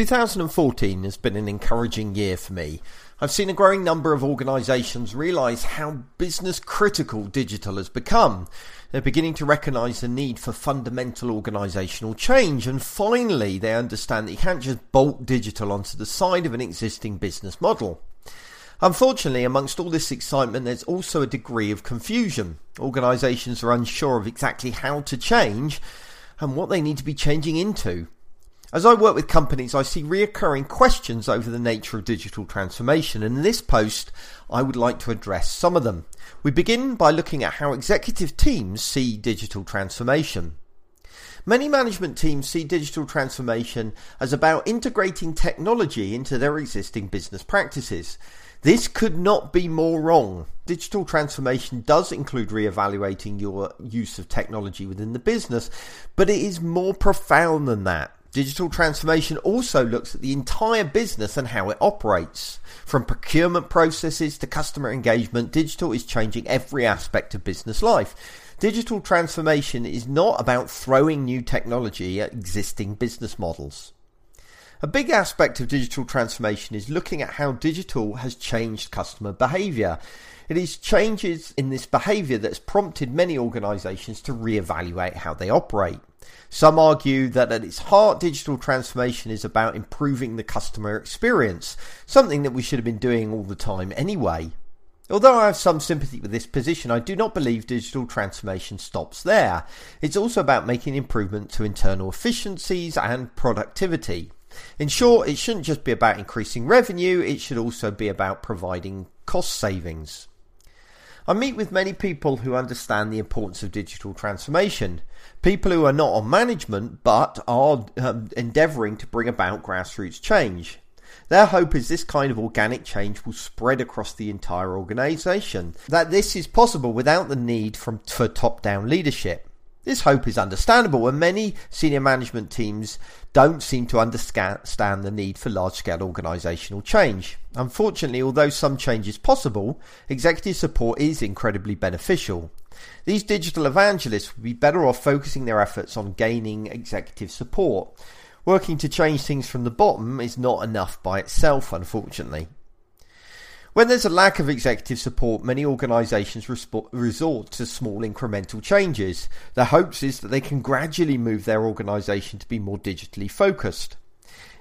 2014 has been an encouraging year for me. I've seen a growing number of organisations realise how business critical digital has become. They're beginning to recognise the need for fundamental organisational change and finally they understand that you can't just bolt digital onto the side of an existing business model. Unfortunately, amongst all this excitement, there's also a degree of confusion. Organisations are unsure of exactly how to change and what they need to be changing into. As I work with companies, I see reoccurring questions over the nature of digital transformation, and in this post, I would like to address some of them. We begin by looking at how executive teams see digital transformation. Many management teams see digital transformation as about integrating technology into their existing business practices. This could not be more wrong. Digital transformation does include re-evaluating your use of technology within the business, but it is more profound than that. Digital transformation also looks at the entire business and how it operates. From procurement processes to customer engagement, digital is changing every aspect of business life. Digital transformation is not about throwing new technology at existing business models. A big aspect of digital transformation is looking at how digital has changed customer behavior. It is changes in this behavior that's prompted many organizations to reevaluate how they operate. Some argue that at its heart, digital transformation is about improving the customer experience, something that we should have been doing all the time anyway. Although I have some sympathy with this position, I do not believe digital transformation stops there. It's also about making improvement to internal efficiencies and productivity. In short, it shouldn't just be about increasing revenue, it should also be about providing cost savings. I meet with many people who understand the importance of digital transformation. People who are not on management but are um, endeavouring to bring about grassroots change. Their hope is this kind of organic change will spread across the entire organisation. That this is possible without the need from, for top down leadership. This hope is understandable and many senior management teams don't seem to understand the need for large scale organisational change. Unfortunately, although some change is possible, executive support is incredibly beneficial. These digital evangelists would be better off focusing their efforts on gaining executive support. Working to change things from the bottom is not enough by itself, unfortunately. When there's a lack of executive support, many organisations resort to small incremental changes. Their hopes is that they can gradually move their organisation to be more digitally focused.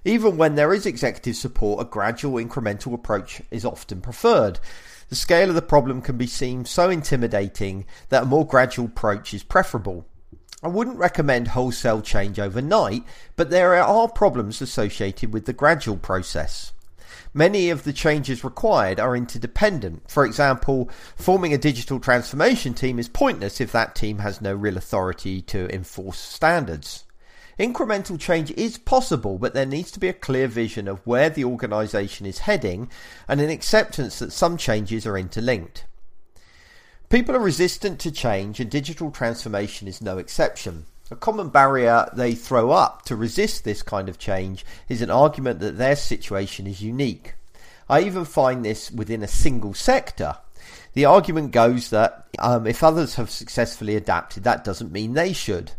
Even when there is executive support, a gradual incremental approach is often preferred. The scale of the problem can be seen so intimidating that a more gradual approach is preferable. I wouldn't recommend wholesale change overnight, but there are problems associated with the gradual process. Many of the changes required are interdependent. For example, forming a digital transformation team is pointless if that team has no real authority to enforce standards. Incremental change is possible, but there needs to be a clear vision of where the organisation is heading and an acceptance that some changes are interlinked. People are resistant to change and digital transformation is no exception. A common barrier they throw up to resist this kind of change is an argument that their situation is unique. I even find this within a single sector. The argument goes that um, if others have successfully adapted, that doesn't mean they should.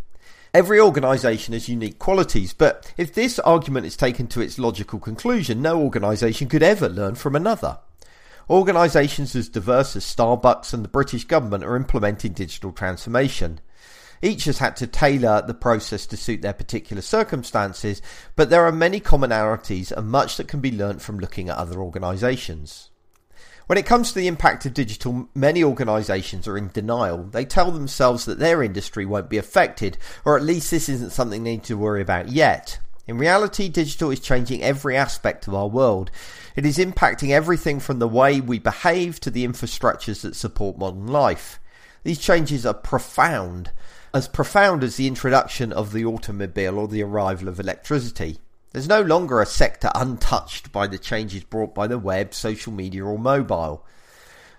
Every organisation has unique qualities, but if this argument is taken to its logical conclusion, no organisation could ever learn from another. Organisations as diverse as Starbucks and the British government are implementing digital transformation. Each has had to tailor the process to suit their particular circumstances, but there are many commonalities and much that can be learnt from looking at other organisations. When it comes to the impact of digital, many organisations are in denial. They tell themselves that their industry won't be affected, or at least this isn't something they need to worry about yet. In reality, digital is changing every aspect of our world. It is impacting everything from the way we behave to the infrastructures that support modern life. These changes are profound, as profound as the introduction of the automobile or the arrival of electricity. There's no longer a sector untouched by the changes brought by the web, social media, or mobile.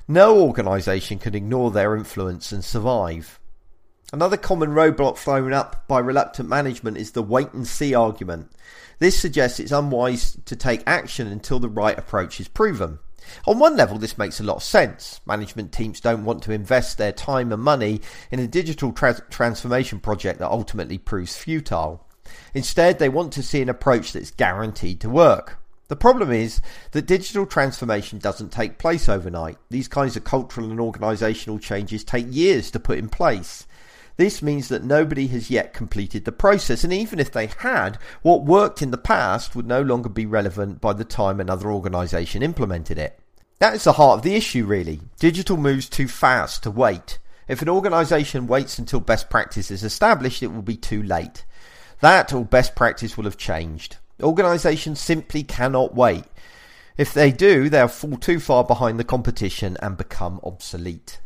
No organisation can ignore their influence and survive. Another common roadblock thrown up by reluctant management is the wait and see argument. This suggests it's unwise to take action until the right approach is proven. On one level, this makes a lot of sense. Management teams don't want to invest their time and money in a digital tra- transformation project that ultimately proves futile. Instead, they want to see an approach that's guaranteed to work. The problem is that digital transformation doesn't take place overnight. These kinds of cultural and organisational changes take years to put in place. This means that nobody has yet completed the process, and even if they had, what worked in the past would no longer be relevant by the time another organisation implemented it. That is the heart of the issue, really. Digital moves too fast to wait. If an organisation waits until best practice is established, it will be too late. That or best practice will have changed. Organisations simply cannot wait. If they do, they'll fall too far behind the competition and become obsolete.